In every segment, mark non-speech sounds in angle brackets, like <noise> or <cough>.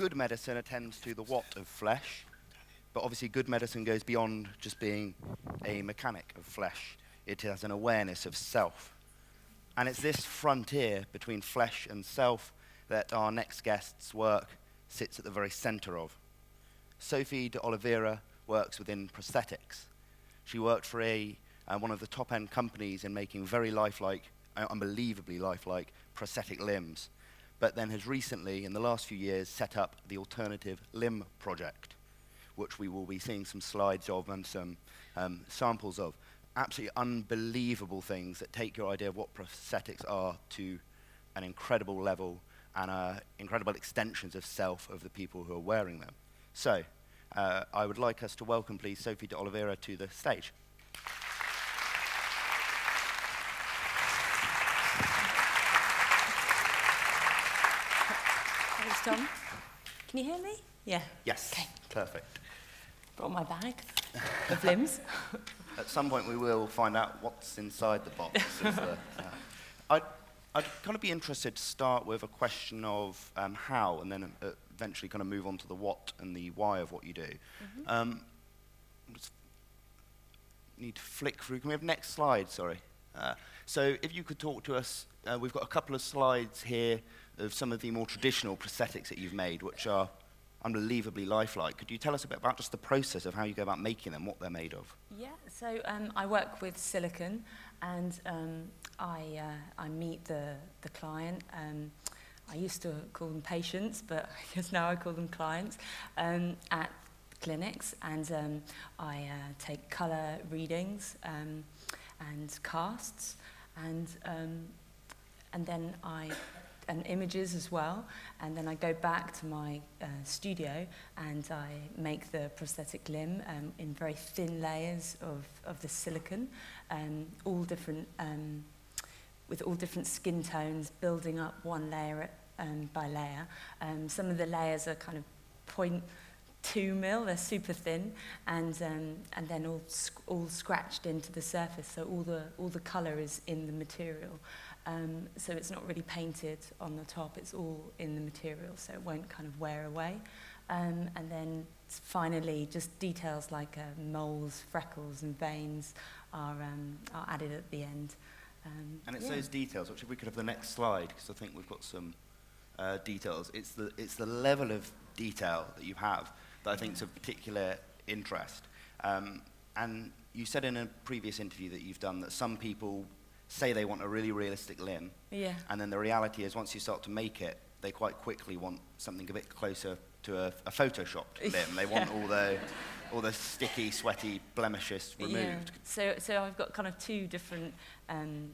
good medicine attends to the what of flesh, but obviously good medicine goes beyond just being a mechanic of flesh. It has an awareness of self. And it's this frontier between flesh and self that our next guest's work sits at the very center of. Sophie de Oliveira works within prosthetics. She worked for a, uh, one of the top end companies in making very lifelike, uh, unbelievably lifelike prosthetic limbs, but then has recently, in the last few years, set up the Alternative Limb Project, which we will be seeing some slides of and some um, samples of. Absolutely unbelievable things that take your idea of what prosthetics are to an incredible level and uh, incredible extensions of self of the people who are wearing them. So, uh, I would like us to welcome, please, Sophie de Oliveira to the stage. Tom. Can you hear me? Yeah. Yes. Okay. Perfect. Brought my bag of limbs. <laughs> At some point, we will find out what's inside the box. the, uh, I'd, I'd kind of be interested to start with a question of um, how, and then uh, eventually kind of move on to the what and the why of what you do. Um, just need to flick through. Can we have next slide? Sorry. Uh, so, if you could talk to us, uh, we've got a couple of slides here of some of the more traditional prosthetics that you've made, which are unbelievably lifelike. Could you tell us a bit about just the process of how you go about making them, what they're made of? Yeah, so um, I work with silicon and um, I, uh, I meet the, the client. Um, I used to call them patients, but <laughs> I guess now I call them clients um, at clinics and um, I uh, take colour readings um, and casts and, um, and then I and images as well. And then I go back to my uh, studio and I make the prosthetic limb um, in very thin layers of, of the silicon, um, all different, um, with all different skin tones, building up one layer at, um, by layer. Um, some of the layers are kind of point two mil, they're super thin, and um, and then all sc all scratched into the surface, so all the all the colour is in the material. Um, so it's not really painted on the top, it's all in the material, so it won't kind of wear away. Um, and then finally, just details like uh, moles, freckles, and veins are, um, are added at the end. Um, and it's yeah. those details, which if we could have the next slide, because I think we've got some uh, details. It's the, it's the level of detail that you have that I think is of particular interest. Um, and you said in a previous interview that you've done that some people say they want a really realistic limb. Yeah. And then the reality is, once you start to make it, they quite quickly want something a bit closer to a, a photoshopped <laughs> limb. They want all the all the sticky, sweaty blemishes removed. Yeah. So, so I've got kind of two different um,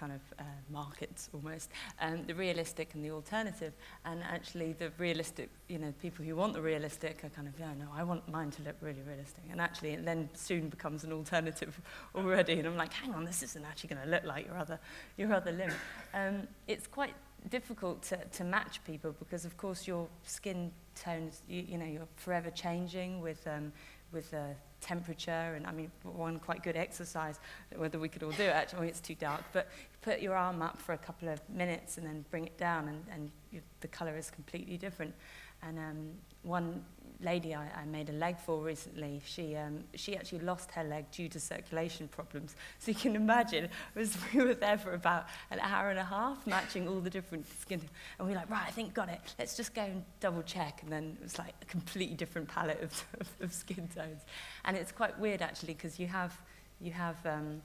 kind of uh, markets almost, um, the realistic and the alternative. And actually, the realistic, you know, people who want the realistic are kind of, yeah, no, I want mine to look really realistic. And actually, it then soon becomes an alternative <laughs> already. And I'm like, hang on, this isn't actually going to look like your other, your other limb. Um, it's quite difficult to, to match people because, of course, your skin tones, you, you know, you're forever changing with, um, with uh, temperature and I mean one quite good exercise whether we could all do it actually I mean, it's too dark but put your arm up for a couple of minutes and then bring it down, and, and you, the colour is completely different. And um, one lady I, I made a leg for recently, she, um, she actually lost her leg due to circulation problems. So you can imagine, was, <laughs> we were there for about an hour and a half, matching all the different skin. And we were like, right, I think got it. Let's just go and double check. And then it was like a completely different palette of, of, <laughs> of skin tones. And it's quite weird actually, because you have, you have um,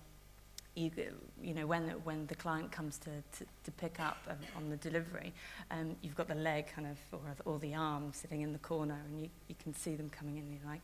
you, you know, when, when the client comes to, to, to pick up um, on the delivery, um, you've got the leg kind of, or, or the arm sitting in the corner and you, you can see them coming in and you're like,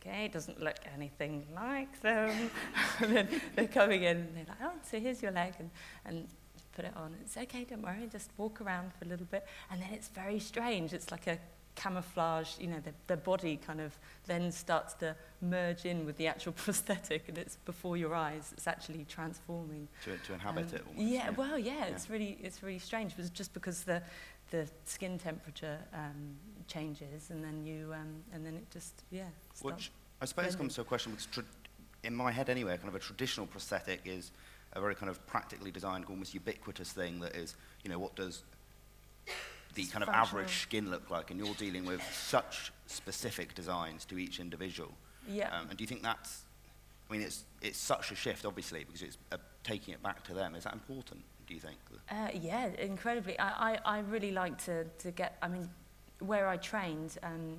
okay, it doesn't look anything like them. <laughs> and then they're coming in and they're like, oh, so here's your leg. And, and put it on. It's okay, don't worry, just walk around for a little bit. And then it's very strange. It's like a camouflage, you know, the, the body kind of then starts to merge in with the actual <laughs> prosthetic and it's before your eyes. It's actually transforming. To, to inhabit um, it almost. Yeah, yeah. well, yeah, yeah, it's really, it's really strange. It's just because the, the skin temperature um, changes and then you, um, and then it just, yeah. Which I suppose blending. comes to a question, because in my head anyway, kind of a traditional prosthetic is a very kind of practically designed, almost ubiquitous thing that is, you know, what does the kind of average skin look like? And you're dealing with such specific designs to each individual. Yeah. Um, and do you think that's, I mean, it's, it's such a shift, obviously, because it's uh, taking it back to them. Is that important, do you think? Uh, yeah, incredibly. I, I, I really like to, to get, I mean, where I trained, um,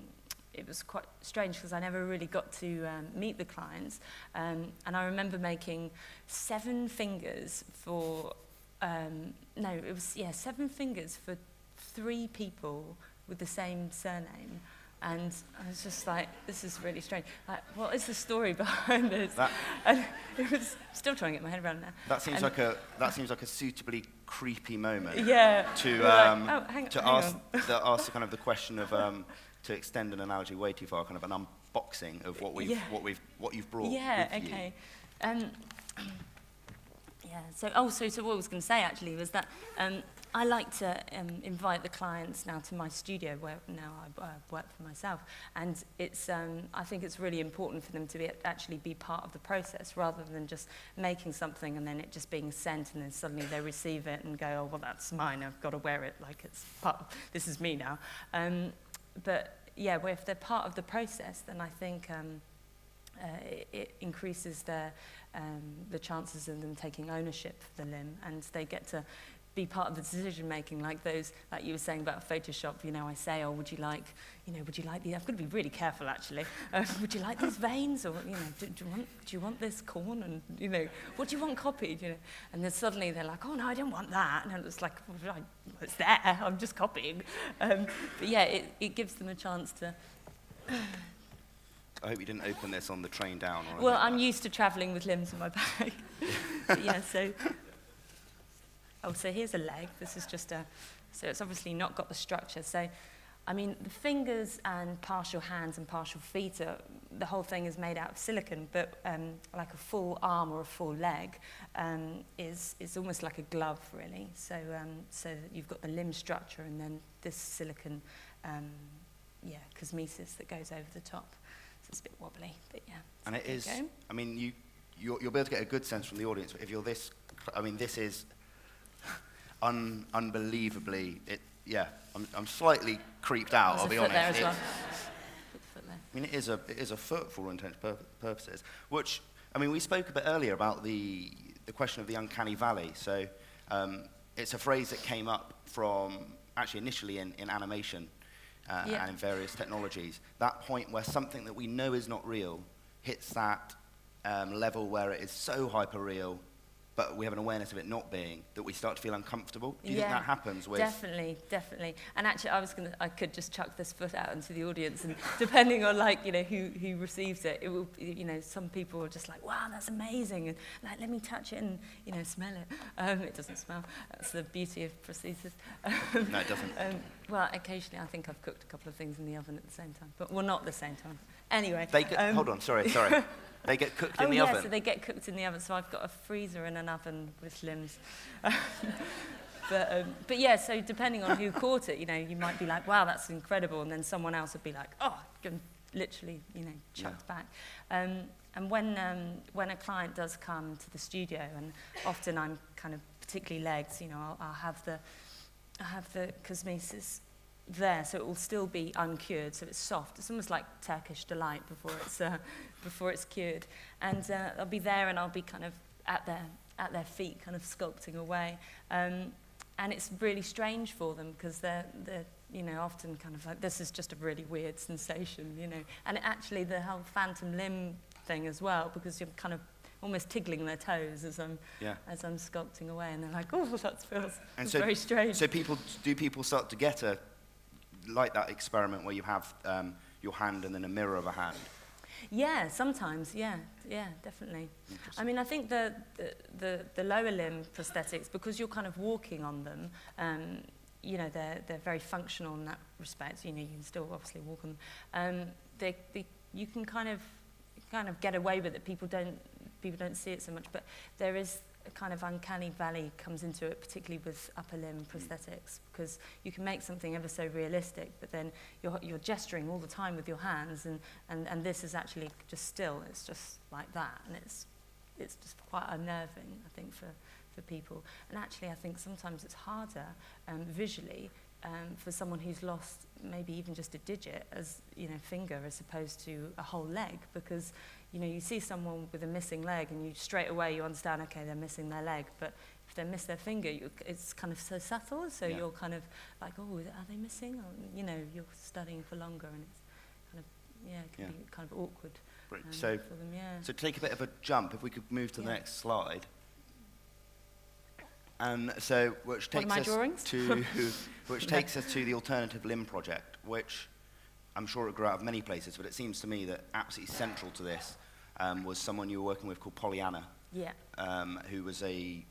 it was quite strange because I never really got to um, meet the clients. Um, and I remember making seven fingers for, um, no, it was, yeah, seven fingers for three people with the same surname. And I was just like, this is really strange. Like, what is the story <laughs> behind this? That, and it was still trying to get my head around that. That seems and like a that seems like a suitably creepy moment. Yeah. To um, like, oh, hang, to hang ask on. the, ask kind of the question of um, to extend an analogy way too far, kind of an unboxing of what we've yeah. what we've what you've brought. Yeah. okay. You. Um, <clears throat> yeah. So oh, so so what I was going to say actually was that. Um, I like to um, invite the clients now to my studio where now I uh, work for myself. And it's um, I think it's really important for them to be actually be part of the process rather than just making something and then it just being sent and then suddenly they receive it and go oh well that's mine. I've got to wear it like it's part of, this is me now. Um, but yeah well, if they're part of the process then I think um, uh, it, it increases their um, the chances of them taking ownership for the limb and they get to be part of the decision making like those like you were saying about photoshop you know i say oh would you like you know would you like the i've got to be really careful actually. Uh, would you like these veins or you know do, do you want do you want this corn and you know what do you want copied? You know? And then suddenly they're like oh no i don't want that. And it's like well, I, it's there. I'm just copying. Um but yeah it it gives them a chance to I hope you didn't open this on the train down. Or well, I'm like used to travelling with limbs in my bag. <laughs> yeah, so oh, so here's a leg. This is just a... So it's obviously not got the structure. So, I mean, the fingers and partial hands and partial feet, are, the whole thing is made out of silicon, but um, like a full arm or a full leg um, is, is almost like a glove, really. So, um, so you've got the limb structure and then this silicon, um, yeah, cosmesis that goes over the top. So it's a bit wobbly, but yeah. And it is, go. I mean, you, you'll, you'll be able to get a good sense from the audience, but if you're this, I mean, this is un, unbelievably, it, yeah, I'm, I'm slightly creeped out, I'll a be foot honest. there as It- well. Put the foot there. I mean, it is a, it is a foot for all intents pur- purposes, which, I mean, we spoke a bit earlier about the, the question of the uncanny valley. So um, it's a phrase that came up from, actually initially in, in animation uh, Yeah. and in various technologies. That point where something that we know is not real hits that um, level where it is so hyper-real, but we have an awareness of it not being, that we start to feel uncomfortable. Do you yeah, think that happens with... Definitely, definitely. And actually, I was going to, I could just chuck this foot out into the audience and <laughs> depending on like, you know, who, who receives it, it will, you know, some people are just like, wow, that's amazing. And like, let me touch it and, you know, smell it. Um, it doesn't smell. That's the beauty of prosthesis. Um, no, it doesn't. Um, well, occasionally I think I've cooked a couple of things in the oven at the same time, but well, not the same time. Anyway. They, um, hold on, sorry, sorry. <laughs> They get cooked oh, in the yeah, oven? yeah, so they get cooked in the oven. So I've got a freezer and an oven with limbs. <laughs> but, um, but yeah, so depending on who caught it, you know, you might be like, wow, that's incredible. And then someone else would be like, oh, literally, you know, chucked yeah. back. Um, and when, um, when a client does come to the studio, and often I'm kind of particularly legs, you know, I'll, I'll have the, I have the cosmesis there, so it will still be uncured, so it's soft. It's almost like Turkish delight before it's, uh, before it's cured. And uh, I'll be there and I'll be kind of at their, at their feet, kind of sculpting away. Um, and it's really strange for them because they're, they're you know, often kind of like, this is just a really weird sensation, you know. And actually the whole phantom limb thing as well, because you're kind of almost tickling their toes as I'm yeah. as I'm sculpting away, and they're like, "Oh, that feels and so, very strange." So people do people start to get a like that experiment where you have um, your hand and then a mirror of a hand. Yeah, sometimes. Yeah, yeah, definitely. I mean, I think the, the the the lower limb prosthetics because you're kind of walking on them. Um, you know, they're they're very functional in that respect. You know, you can still obviously walk on. Them. Um, they, they you can kind of kind of get away with it. People don't people don't see it so much, but there is a kind of uncanny valley comes into it, particularly with upper limb mm. prosthetics, because you can make something ever so realistic, but then you're, you're gesturing all the time with your hands, and, and, and this is actually just still. It's just like that, and it's, it's just quite unnerving, I think, for, for people. And actually, I think sometimes it's harder um, visually um, for someone who's lost maybe even just a digit as you know finger as opposed to a whole leg because you know you see someone with a missing leg and you straight away you understand okay they're missing their leg but if they miss their finger you, it's kind of so subtle so Yeah. you're kind of like oh are they missing or, you know you're studying for longer and it's kind of yeah it can Yeah. be kind of awkward um, So, for them yeah so take a bit of a jump. If we could move to the next slide. And so, which takes us drawings? to, <laughs> which takes us to the Alternative Limb Project, which I'm sure it grew out of many places, but it seems to me that absolutely central to this um, was someone you were working with called Pollyanna. Yeah. Um, who was a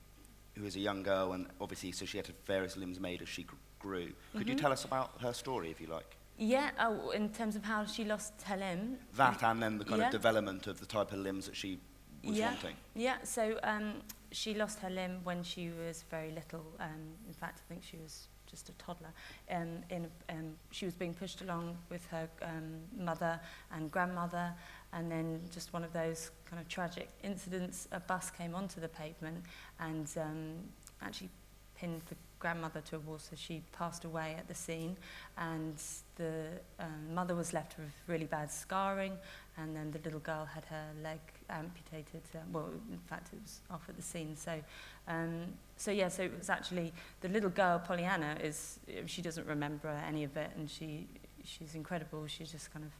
who was a young girl, and obviously, so she had various limbs made as she grew. Could mm -hmm. you mm-hmm. tell us about her story, if you like? Yeah, oh, in terms of how she lost her limb. That and then the kind yeah. of development of the type of limbs that she was yeah. wanting. Yeah, so um, she lost her limb when she was very little. Um, in fact, I think she was just a toddler. Um, in, um, she was being pushed along with her um, mother and grandmother, and then just one of those kind of tragic incidents, a bus came onto the pavement and um, actually pinned the grandmother to a wall, so she passed away at the scene, and the um, mother was left with really bad scarring, and then the little girl had her leg Um, amputated. Uh, well, in fact, it was off at the scene. So, um, so yeah, so it was actually the little girl, Pollyanna, is she doesn't remember any of it, and she she's incredible. She's just kind of.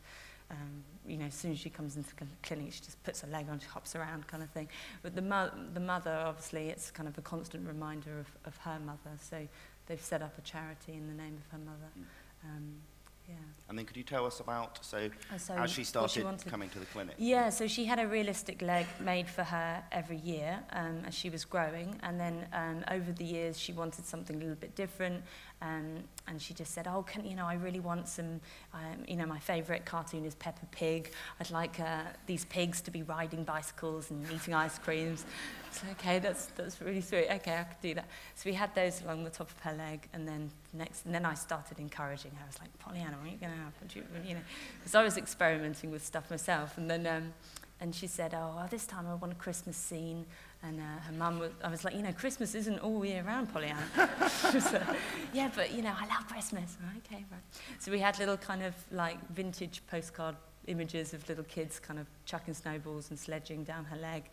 Um, you know, as soon as she comes into the clinic, she just puts her leg on, she hops around, kind of thing. But the, mo- the mother, obviously, it's kind of a constant reminder of, of her mother. So they've set up a charity in the name of her mother. Mm. Um, Yeah. And then could you tell us about, so, uh, so as she started she coming to the clinic? Yeah, so she had a realistic leg made for her every year um, as she was growing. And then um, over the years, she wanted something a little bit different. Um, and she just said, oh, can, you know, I really want some, um, you know, my favourite cartoon is Peppa Pig. I'd like uh, these pigs to be riding bicycles and eating ice creams. So, okay, that's, that's really sweet. Okay, I could do that. So we had those along the top of her leg. And then next, and then I started encouraging her. I was like, Pollyanna, what are you going to have? You, you know, because I was experimenting with stuff myself. And then, um, and she said, oh, well, this time I want a Christmas scene. And uh, her mum was, I was like, you know, Christmas isn't all year round, Pollyanna. she was like, yeah, but you know, I love Christmas. Okay, right. So we had little kind of like vintage postcard images of little kids kind of chucking snowballs and sledging down her leg.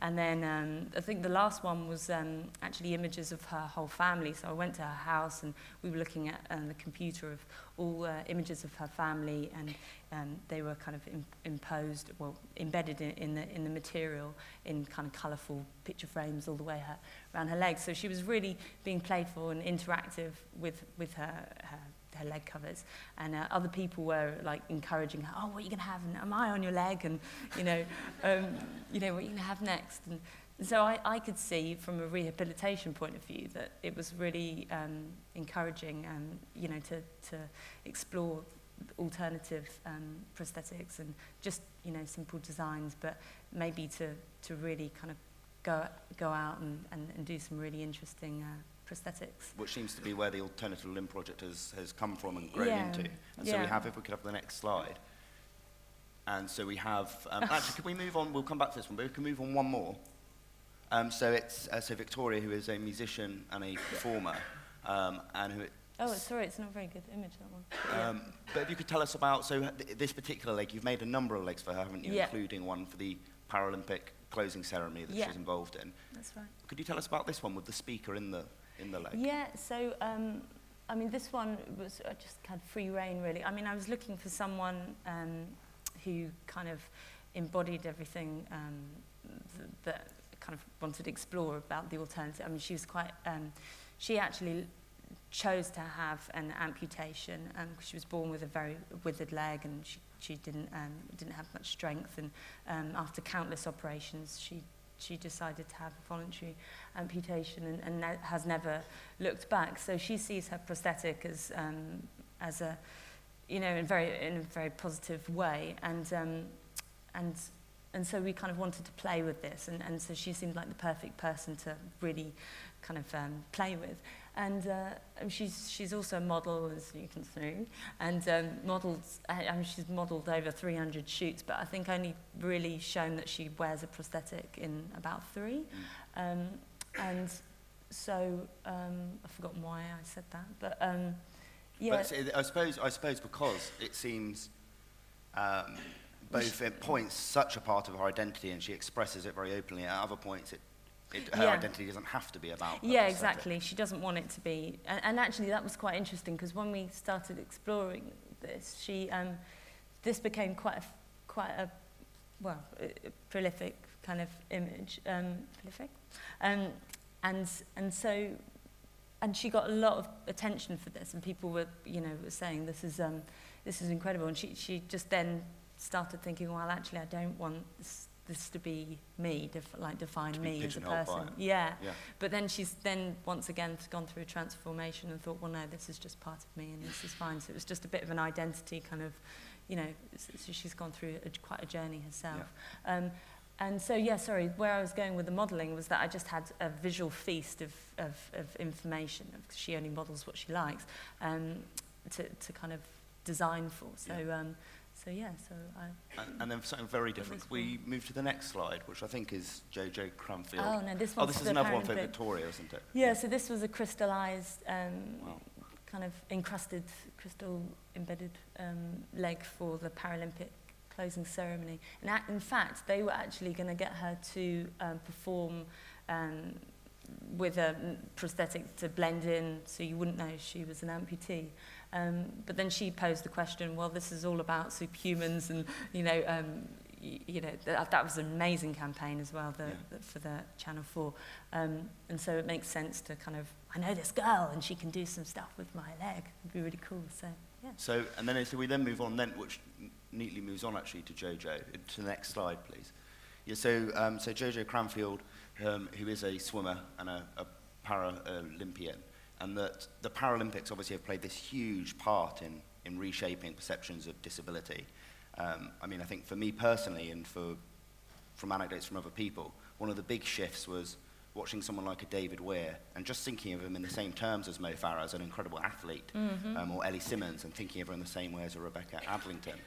And then um, I think the last one was um, actually images of her whole family. So I went to her house and we were looking at um, the computer of all uh, images of her family and um, they were kind of Im imposed, well, embedded in, in, the, in the material in kind of colourful picture frames all the way her, around her legs. So she was really being playful and interactive with, with her, her her leg covers and uh, other people were like encouraging her oh what are you going to have? And am I on your leg? And you know um, you know what are you going to have next? And so I, I could see from a rehabilitation point of view that it was really um, encouraging um, you know to, to explore alternative um, prosthetics and just you know simple designs but maybe to, to really kind of go, go out and, and, and do some really interesting uh, prosthetics. Which seems to be where the Alternative Limb Project has, has come from and grown Yeah, into. And so we have, if we could have the next slide. And so we have, um, actually, can we move on? We'll come back to this one, but we can move on one more. Um, so it's, uh, so Victoria, who is a musician and a performer, um, and who, Oh, sorry, it's not a very good image, that one. Yeah. um, but if you could tell us about, so th- this particular leg, you've made a number of legs for her, haven't you? Yeah. Including one for the Paralympic closing ceremony that Yeah. she's involved in. That's right. Could you tell us about this one with the speaker in the, in the leg? Yeah, so um, I mean, this one was I just had free reign really. I mean, I was looking for someone um, who kind of embodied everything um, th that kind of wanted to explore about the alternative. I mean, she was quite. Um, she actually chose to have an amputation because um, she was born with a very withered leg and she she didn't um, didn't have much strength and um, after countless operations she she decided to have a voluntary amputation and, and ne has never looked back. So she sees her prosthetic as um, as a you know in very in a very positive way. And um, and and so we kind of wanted to play with this. And, and so she seemed like the perfect person to really kind of um, play with. And uh, she's she's also a model as you can see and um, models I, mean she's modeled over 300 shoots but I think only really shown that she wears a prosthetic in about three um, and so um, I've forgotten why I said that but um, Yeah. But I suppose, I suppose because it seems um, both at points such a part of her identity and she expresses it very openly. At other points, it, it, her Yeah. identity doesn't have to be about. Yeah, exactly. She doesn't want it to be. And, and actually, that was quite interesting because when we started exploring this, she, um, this became quite a quite a, well, a prolific kind of image. Um, prolific, um, and and so, and she got a lot of attention for this, and people were, you know, were saying this is um, this is incredible. And she she just then started thinking, well, actually, I don't want this, this to be me, def, like define to me as a person. Yeah. yeah. But then she's then once again gone through a transformation and thought, well, no, this is just part of me and this is fine. So it was just a bit of an identity kind of, you know, so she's gone through a, quite a journey herself. Yeah. Um, and so, yeah, sorry, where I was going with the modelling was that I just had a visual feast of, of, of information. She only models what she likes um, to, to kind of design for. So, yeah. um, So yeah, so I... And, and then something very different. We move to the next slide, which I think is JJ Cranfield. Oh, no, this oh, one's... Oh, this is another one for. Victoria, isn't it? Yeah, yeah, so this was a crystallized, um, wow. kind of encrusted, crystal-embedded um, leg for the Paralympic closing ceremony. And in fact, they were actually going to get her to um, perform um, with a prosthetic to blend in so you wouldn't know she was an amputee. Um, but then she posed the question, well, this is all about superhumans and, you know, um, you know that, that was an amazing campaign as well the, yeah. the, for the Channel 4. Um, and so it makes sense to kind of, I know this girl and she can do some stuff with my leg. It'd be really cool. So, yeah. So, and then so we then move on then, which neatly moves on actually to Jojo. To the next slide, please. Yeah, so, um, so Jojo Cranfield, um, who is a swimmer and a, a Paralympian, and that the Paralympics obviously have played this huge part in, in reshaping perceptions of disability. Um, I mean, I think for me personally, and for from anecdotes from other people, one of the big shifts was watching someone like a David Weir and just thinking of him in the same terms as Mo Farah as an incredible athlete, mm-hmm. um, or Ellie Simmons, and thinking of her in the same way as a Rebecca Adlington.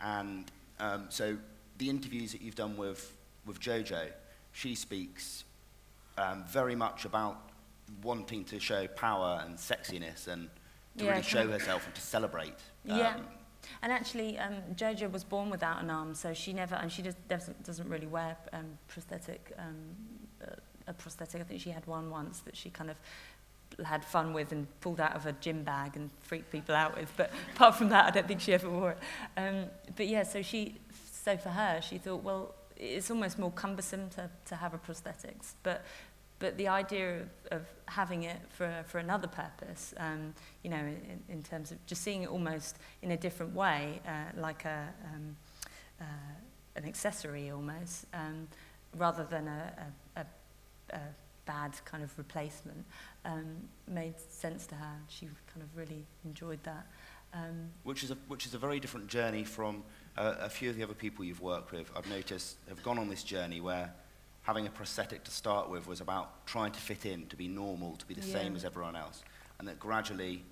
And um, so the interviews that you've done with, with Jojo she speaks um, very much about wanting to show power and sexiness and to Yeah, really show herself and to celebrate. Yeah. um, And actually, um, Jojo was born without an arm, so she never, and she just doesn't, doesn't really wear um, prosthetic, um, a prosthetic. I think she had one once that she kind of had fun with and pulled out of a gym bag and freaked people out with. But <laughs> apart from that, I don't think she ever wore it. Um, but yeah, so she, so for her, she thought, well, it's almost more cumbersome to, to have a prosthetics, but but the idea of, of having it for, for another purpose, um, you know, in, in terms of just seeing it almost in a different way, uh, like a, um, uh, an accessory almost, um, rather than a, a, a, a bad kind of replacement, um, made sense to her. She kind of really enjoyed that. Um, which is a which is a very different journey from a, a few of the other people you've worked with, I've noticed, have gone on this journey where having a prosthetic to start with was about trying to fit in, to be normal, to be the yeah. same as everyone else. And that gradually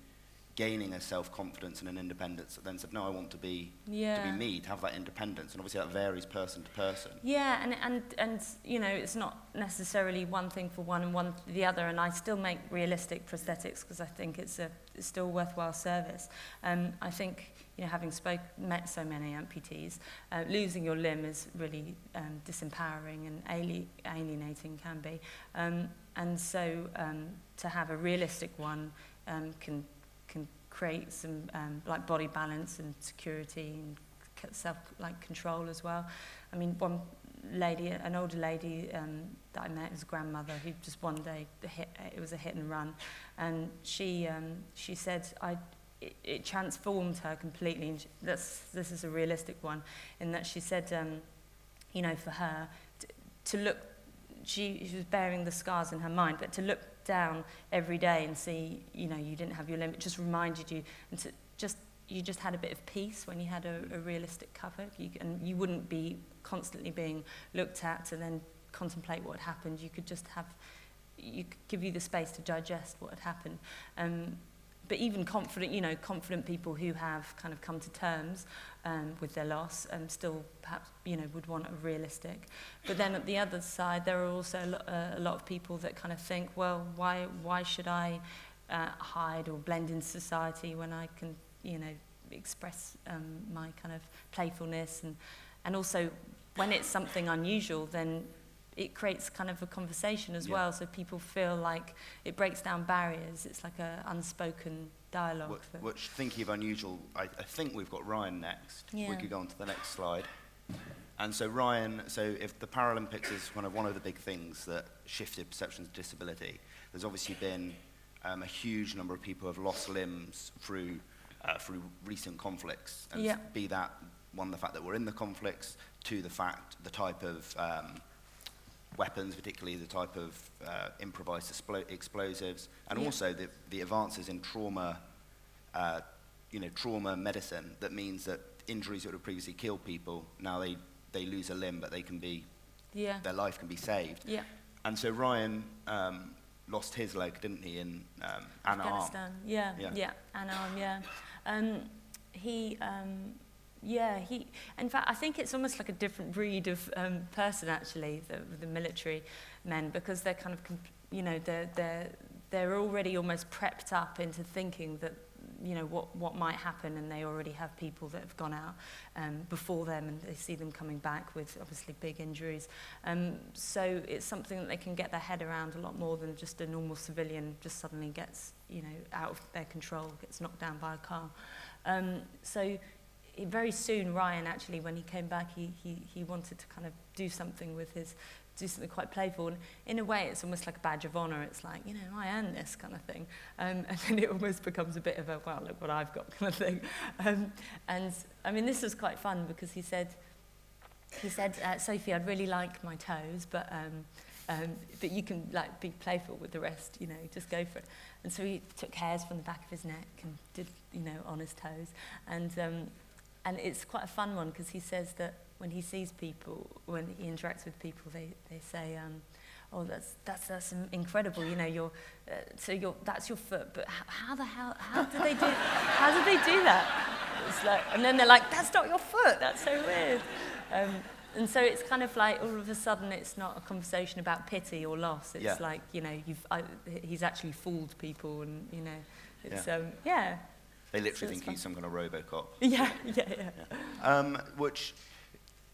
gaining a self-confidence and an independence that then said, no, I want to be to be me, to have that independence, and obviously that varies person to person. Yeah, and, and, and you know, it's not necessarily one thing for one and one for the other, and I still make realistic prosthetics because I think it's a it's still worthwhile service. Um, I think, you know, having spoke, met so many amputees, uh, losing your limb is really um, disempowering and ali- alienating can be. Um, and so um, to have a realistic one um, can create some um, like body balance and security and self like control as well. I mean, one lady, an older lady um, that I met was a grandmother who just one day hit, it was a hit and run, and she um, she said I. It, it transformed her completely. And she, this this is a realistic one, in that she said, um, you know, for her t- to look, she, she was bearing the scars in her mind, but to look down every day and see, you know, you didn't have your limit, just reminded you, and to just you just had a bit of peace when you had a, a realistic cover, you, and you wouldn't be constantly being looked at to then contemplate what had happened. You could just have, you could give you the space to digest what had happened. Um, but even confident, you know, confident people who have kind of come to terms um, with their loss um, still perhaps, you know, would want a realistic. But then at the other side, there are also a lot, uh, a lot of people that kind of think, well, why, why should I uh, hide or blend in society, when I can, you know, express um, my kind of playfulness and, and also when it's something unusual, then it creates kind of a conversation as Yeah. well, so people feel like it breaks down barriers. It's like a unspoken dialogue. Which, that- which thinking of unusual, I, I think we've got Ryan next. We could go on to the next slide. And so Ryan, so if the Paralympics is kind of one of the big things that shifted perceptions of disability, there's obviously been um, a huge number of people who have lost limbs through, uh, through recent conflicts. And Yeah. be that one, the fact that we're in the conflicts, to the fact, the type of um, weapons, particularly the type of uh, improvised explo- explosives, and Yeah. also the, the advances in trauma, uh, you know, trauma medicine that means that injuries that would have previously killed people, now they, they lose a limb, but they can be, yeah, their life can be saved. yeah. And so Ryan um, lost his leg, didn't he, in um, an arm? Afghanistan. Yeah, Yeah. yeah, an arm, yeah. Um, he, um, yeah, he. In fact, I think it's almost like a different breed of um, person actually, the, the military men, because they're kind of, you know, they're they're they're already almost prepped up into thinking that you know what what might happen and they already have people that have gone out um before them and they see them coming back with obviously big injuries um so it's something that they can get their head around a lot more than just a normal civilian just suddenly gets you know out of their control gets knocked down by a car um so very soon, Ryan actually, when he came back, he, he, he wanted to kind of do something with his, do something quite playful. And in a way, it's almost like a badge of honor It's like, you know, I earned this kind of thing. Um, <laughs> and then it almost becomes a bit of a, well look what I've got kind of thing. <laughs> Um, and I mean, this was quite fun because he said, he said, uh, Sophie, I'd really like my toes, but um, um, but you can like be playful with the rest, you know, just go for it. And so he took hairs from the back of his neck and did, you know, on his toes. And um, And it's quite a fun one because he says that when he sees people, when he interacts with people, they, they say, um, oh, that's, that's, that's incredible, you know, you're, uh, so you're, that's your foot, but how, how the hell, how did they do, how did they do that? It's like, and then they're like, that's not your foot, that's so weird. Um, and so it's kind of like all of a sudden it's not a conversation about pity or loss. It's yeah. like, you know, you've, I, he's actually fooled people and, you know, it's, yeah. Um, yeah. They literally think he's some kind of Robocop. yeah yeah yeah. Um, which,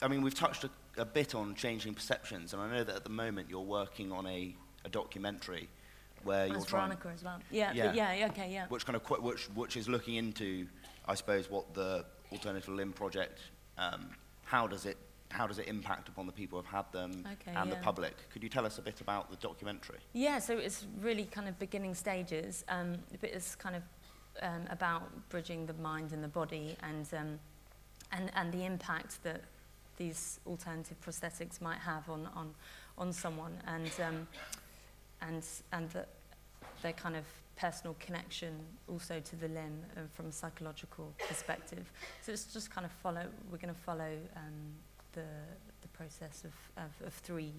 I mean, we've touched a, a bit on changing perceptions, and I know that at the moment you're working on a, a documentary where you're trying, Veronica as well. Yeah, Yeah. yeah, yeah, okay, yeah. which kind of qu- which which is looking into, I suppose, what the alternative limb project, um, how does it how does it impact upon the people who've had them Okay, and the public? Could you tell us a bit about the documentary? Yeah, so it's really kind of beginning stages, um, but it's kind of um, about bridging the mind and the body and, um, and, and the impact that these alternative prosthetics might have on, on, on someone and, um, and, and the, their kind of personal connection also to the limb uh, from a psychological perspective. So it's just kind of follow, we're going to follow um, the, the process of, of, of three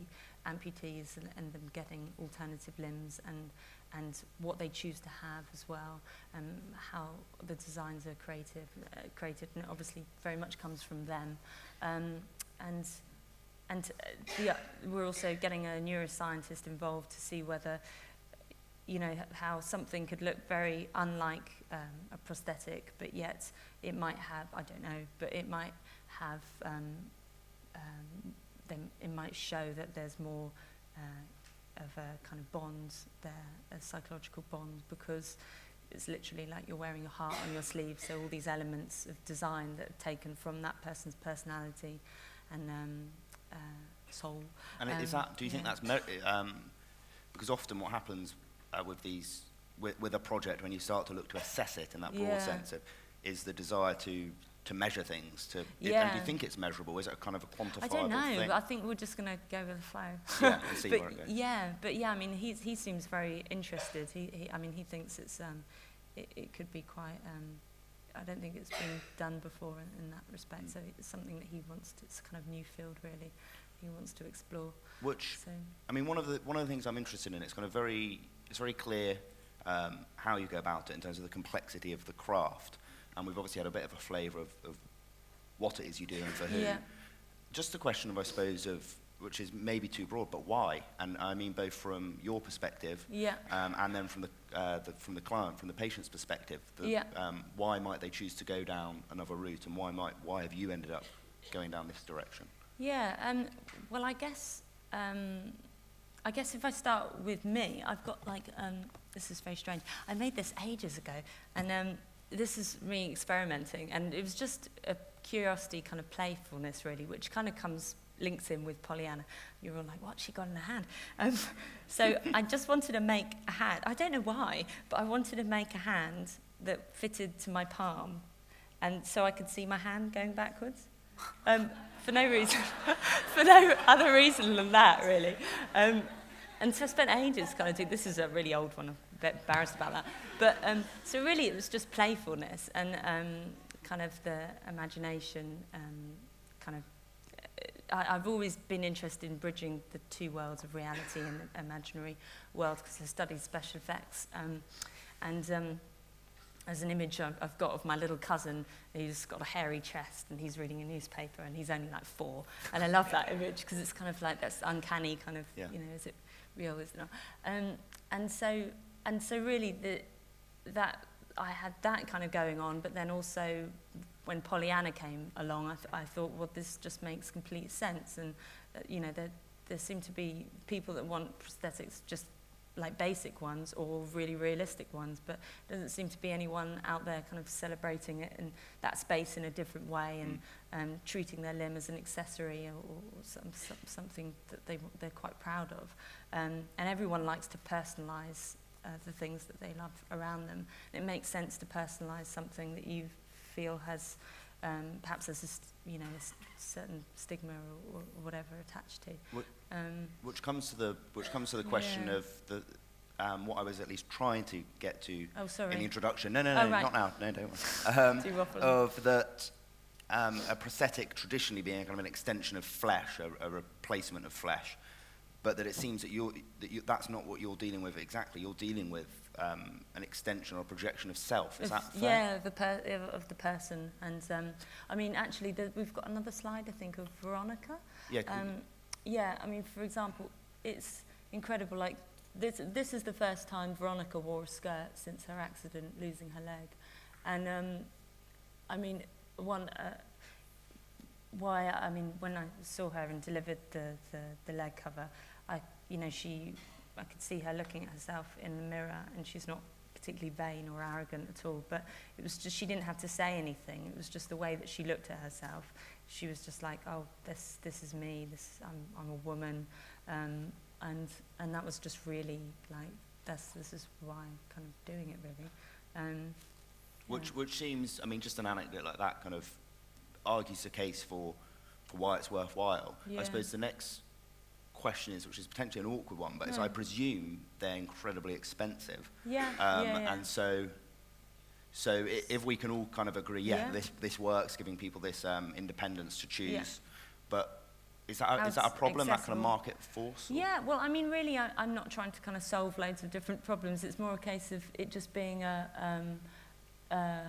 amputees and, and them getting alternative limbs and, and what they choose to have as well, um, how the designs are creative, uh, created, and obviously very much comes from them. Um, and and uh, the, uh, we're also getting a neuroscientist involved to see whether, you know, how something could look very unlike um, a prosthetic, but yet it might have, I don't know, but it might have, um, um, then it might show that there's more uh, of a kind of bond there, a psychological bond, because it's literally like you're wearing your heart on your sleeve. So all these elements of design that are taken from that person's personality and um, uh, soul. And um, is that? Do you um, yeah. think that's mer- um, because often what happens uh, with these with, with a project when you start to look to assess it in that broad yeah. sense of is the desire to to measure things, to, it- and do you think it's measurable? Is it a kind of a quantifiable I don't know. thing? But I think we're just going to go with the flow. <laughs> yeah, see but where it goes. yeah, but yeah, I mean, he's, he seems very interested. He, he, I mean, he thinks it's um, it, it could be quite. Um, I don't think it's been done before in, in that respect. Mm. So it's something that he wants. To, it's a kind of new field, really. He wants to explore. Which, So I mean, one of the one of the things I'm interested in, it's kind of very, it's very clear um, how you go about it in terms of the complexity of the craft, and we've obviously had a bit of a flavour of, of what it is you do and for who. yeah, Just a question of, I suppose, of which is maybe too broad, but why? And I mean both from your perspective Yeah. um, and then from the, uh, the, from the client, from the patient's perspective. The, Yeah. um, why might they choose to go down another route and why, might, why have you ended up going down this direction? Yeah, um, well, I guess, um, I guess if I start with me, I've got like, um, this is very strange. I made this ages ago, and um, this is me experimenting, and it was just a curiosity, kind of playfulness, really, which kind of comes links in with Pollyanna. You're all like, what's she got in her hand? Um, <laughs> so I just wanted to make a hat. I don't know why, but I wanted to make a hand that fitted to my palm, and so I could see my hand going backwards. Um, for no reason, <laughs> for no other reason than that, really. Um, and so I spent ages kind of doing, this is a really old one, bit embarrassed about that. But um, so really it was just playfulness and um, kind of the imagination, um, kind of, I, I've always been interested in bridging the two worlds of reality and the imaginary world because I studied special effects. Um, and um, there's an image I've, I've got of my little cousin who's got a hairy chest and he's reading a newspaper and he's only like four. And I love that image because it's kind of like that's uncanny kind of, Yeah. you know, is it real, is it not? Um, and so, and so really the, that I had that kind of going on, but then also when Pollyanna came along, I, th I thought, well, this just makes complete sense. And, uh, you know, there, there seem to be people that want prosthetics just like basic ones or really realistic ones, but doesn't seem to be anyone out there kind of celebrating it in that space in a different way and mm. um, treating their limb as an accessory or, or some, some, something that they, they're quite proud of. Um, and everyone likes to personalize uh, the things that they love around them. It makes sense to personalize something that you feel has um, perhaps there's a you know a certain stigma or, or whatever attached to. What- Um, Which comes to the, which comes to the question Yeah. of the, um, what I was at least trying to get to oh, in the introduction. No, no, Oh, no, right. not now. No, don't worry. <laughs> Um, of that um, a prosthetic traditionally being kind of an extension of flesh, a, a replacement of flesh, but that it seems that, you're, that you, that's not what you're dealing with exactly. You're dealing with um, an extension or a projection of self. Is Of- that fair? Yeah, the per- of- of the person. And um, I mean, actually, the, we've got another slide, I think, of Veronica. Yeah. Um, yeah, I mean, for example, it's incredible. Like, this, this is the first time Veronica wore a skirt since her accident, losing her leg. And, um, I mean, one, uh, why, I mean, when I saw her and delivered the, the, the leg cover, I, you know, she, I could see her looking at herself in the mirror, and she's not particularly vain or arrogant at all, but it was just, she didn't have to say anything. It was just the way that she looked at herself. She was just like, oh, this, this is me, this, I'm, I'm a woman, um, and, and that was just really like, that's, this is why I'm kind of doing it really. Um, Which, yeah. which seems, I mean, just an anecdote like that kind of argues the case for, for why it's worthwhile. Yeah. I suppose the next question is, which is potentially an awkward one, but is I Mm. presume they're incredibly expensive. yeah, Um, yeah, yeah. And so, so i- if we can all kind of agree, yeah, Yeah. this, this works, giving people this um, independence to choose, but is that, a, is that a problem, that kind of market force? or- Yeah, well, I mean, really, I, I'm not trying to kind of solve loads of different problems. It's more a case of it just being a, um, uh,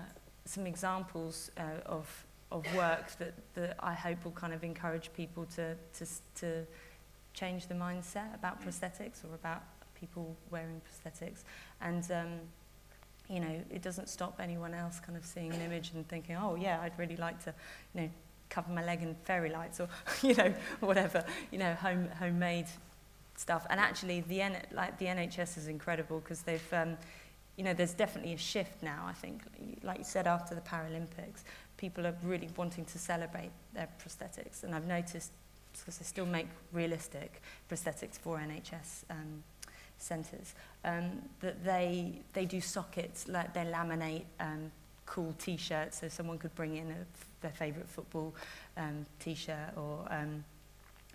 some examples uh, of of work that, that I hope will kind of encourage people to, to, to change the mindset about prosthetics or about people wearing prosthetics. And, um, you know, it doesn't stop anyone else kind of seeing an <coughs> image and thinking, oh, yeah, I'd really like to, you know, cover my leg in fairy lights or, <laughs> you know, whatever, you know, home, homemade stuff. And actually, the, N- like, the NHS is incredible because they've, um, you know, there's definitely a shift now, I think. Like you said, after the Paralympics, people are really wanting to celebrate their prosthetics. And I've noticed, because they still make realistic prosthetics for NHS um, centres. Um, that they they do sockets like they laminate um, cool T-shirts, so someone could bring in a, their favourite football um, T-shirt or. Um,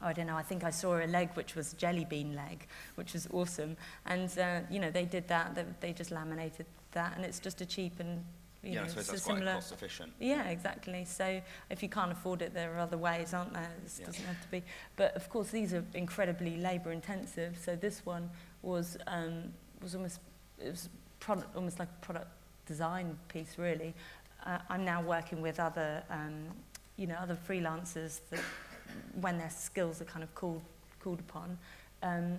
I don't know, I think I saw a leg which was jelly bean leg, which was awesome. And, uh, you know, they did that, they, they just laminated that, and it's just a cheap and You yeah, know, I suppose that's similar... quite cost efficient. Yeah, exactly. So if you can't afford it, there are other ways, aren't there? This yeah. doesn't have to be. But of course, these are incredibly labour intensive. So this one was um, was almost it was product, almost like a product design piece, really. Uh, I'm now working with other um, you know other freelancers that when their skills are kind of called called upon. Um,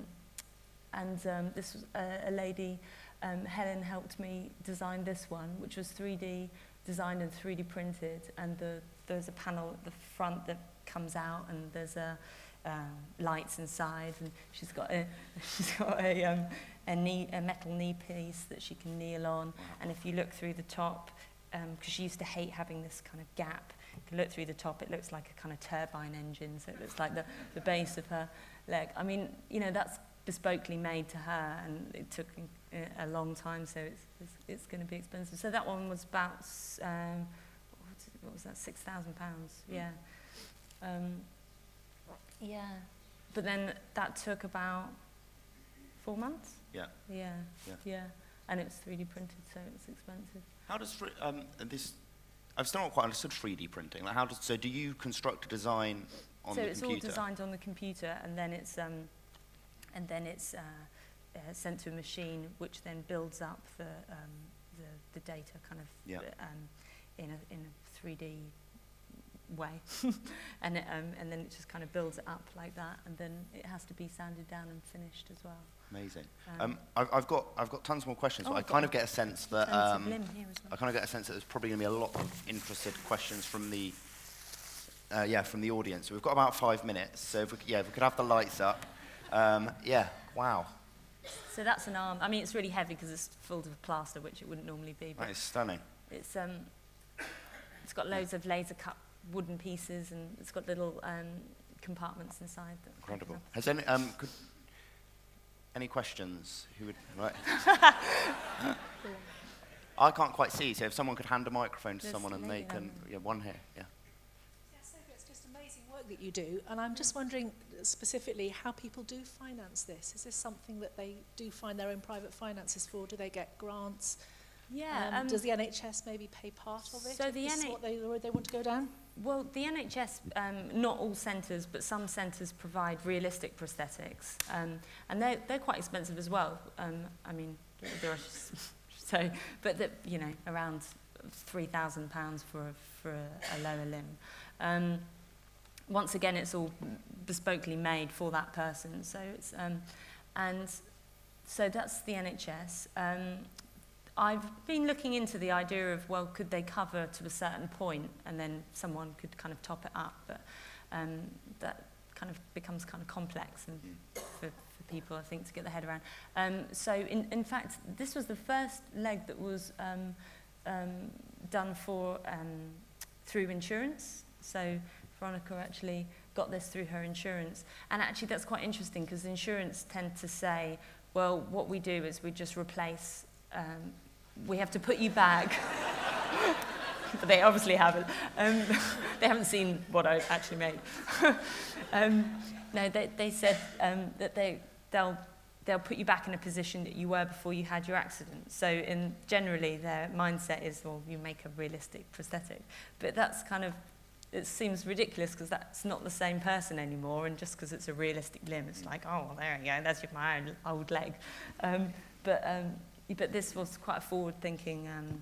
and um, this was a, a lady um, Helen helped me design this one, which was 3D designed and 3D printed. And the, there's a panel at the front that comes out and there's a, um, lights inside and she's got a, <laughs> she's got a, um, a, knee, a metal knee piece that she can kneel on. And if you look through the top, because um, she used to hate having this kind of gap, if you look through the top, it looks like a kind of turbine engine. So it looks like the, the base of her leg. I mean, you know, that's bespokely made to her and it took a long time, so it's, it's, it's going to be expensive. So that one was about, um, what was that, £6,000, yeah. Um, yeah. But then that took about four months? Yeah. Yeah. Yeah. yeah. And it's 3D printed, so it's expensive. How does um, this? I've still not quite understood 3D printing. Like how does so? Do you construct a design on so the it's all designed on the computer, and then it's um, and then it's uh, uh, sent to a machine, which then builds up the um, the, the data kind of Yeah. um, in a in a 3D way, <laughs> and it, um, and then it just kind of builds it up like that, and then it has to be sanded down and finished as well. Amazing. Um, Um, I've, I've got I've got tons more questions, Oh, but I kind of get a sense that um, as I kind of get a sense that there's probably going to be a lot of interested questions from the uh, yeah from the audience. So we've got about five minutes. So if we, could- yeah, if we could have the lights up. Um, yeah. Wow. So that's an arm. I mean, it's really heavy because it's filled with plaster, which it wouldn't normally be. But that is stunning. It's, um, it's got loads yeah. of laser cut wooden pieces and it's got little um, compartments inside. That Incredible. Has any, um, could, any questions? Who would, right. <laughs> I can't quite see, so if someone could hand a microphone to There's someone and they can, um, yeah, one here, yeah. That you do, and I'm just wondering specifically how people do finance this. Is this something that they do find their own private finances for? Do they get grants? Yeah. Um, um, does the NHS maybe pay part of it? so the this is NH what they, the they want to go down? Well, the NHS, um, not all centres, but some centres provide realistic prosthetics, um, and they're, they're quite expensive as well. Um, I mean, there are <laughs> so, but the, you know, around three thousand pounds for a, for a, a lower limb. Um, once again, it's all bespokely made for that person. So it's um, and so that's the NHS. Um, I've been looking into the idea of, well, could they cover to a certain point and then someone could kind of top it up, but um, that kind of becomes kind of complex and for, for people, I think, to get their head around. Um, so, in, in fact, this was the first leg that was um, um, done for um, through insurance. So Veronica actually got this through her insurance. And actually, that's quite interesting because insurance tend to say, well, what we do is we just replace um, we have to put you back. but <laughs> they obviously haven't. Um, <laughs> they haven't seen what I've actually made. <laughs> um, no, they, they said um, that they, they'll, they'll put you back in a position that you were before you had your accident. So in, generally their mindset is, well, you make a realistic prosthetic. But that's kind of, it seems ridiculous because that's not the same person anymore. And just because it's a realistic limb, it's like, oh, well, there you go, that's my own old leg. Um, but um, but this was quite a forward-thinking um,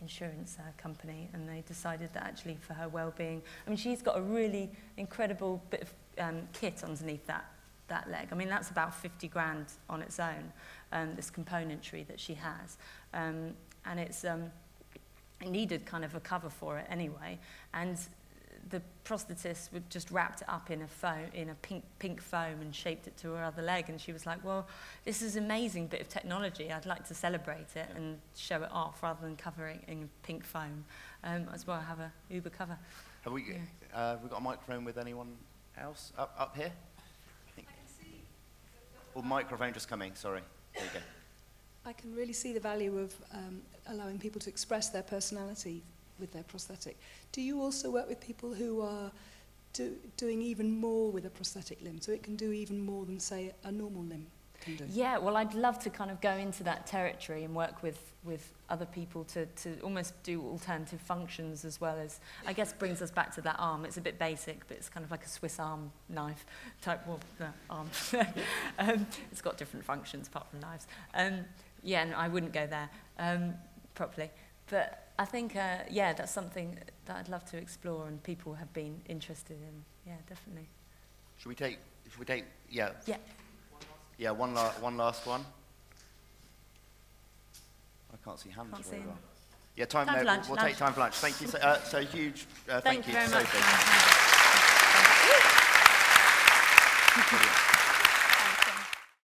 insurance uh, company, and they decided that actually for her well-being, I mean, she's got a really incredible bit of um, kit underneath that that leg. I mean, that's about 50 grand on its own, um, this componentry that she has, um, and it's it needed kind of a cover for it anyway, and the prosthetist would just wrapped it up in a foam, in a pink pink foam and shaped it to her other leg and she was like well this is an amazing bit of technology I'd like to celebrate it Yeah. and show it off rather than covering it in pink foam um, as well I have a Uber cover Have we, Yeah. uh, we got a microphone with anyone else up, up here? I think. Or microphone just coming, sorry. There you go. I can really see the value of um, allowing people to express their personality with their prosthetic. Do you also work with people who are do, doing even more with a prosthetic limb? So it can do even more than, say, a normal limb can do. Yeah, well, I'd love to kind of go into that territory and work with, with other people to, to almost do alternative functions as well as, I guess, brings us back to that arm. It's a bit basic, but it's kind of like a Swiss arm knife type of no, arm. <laughs> um, it's got different functions apart from knives. Um, yeah, and no, I wouldn't go there um, properly. But I think, uh, yeah, that's something that I'd love to explore and people have been interested in. Yeah, definitely. Should we take, should we take, yeah. Yeah. Yeah, one, la- one last one. I can't see hands can't see very well. Yeah, time, time no, lunch, we'll, lunch. take time for lunch. Thank you. So, uh, so huge uh, thank, thank, you, you very Sophie. Much. Thank you.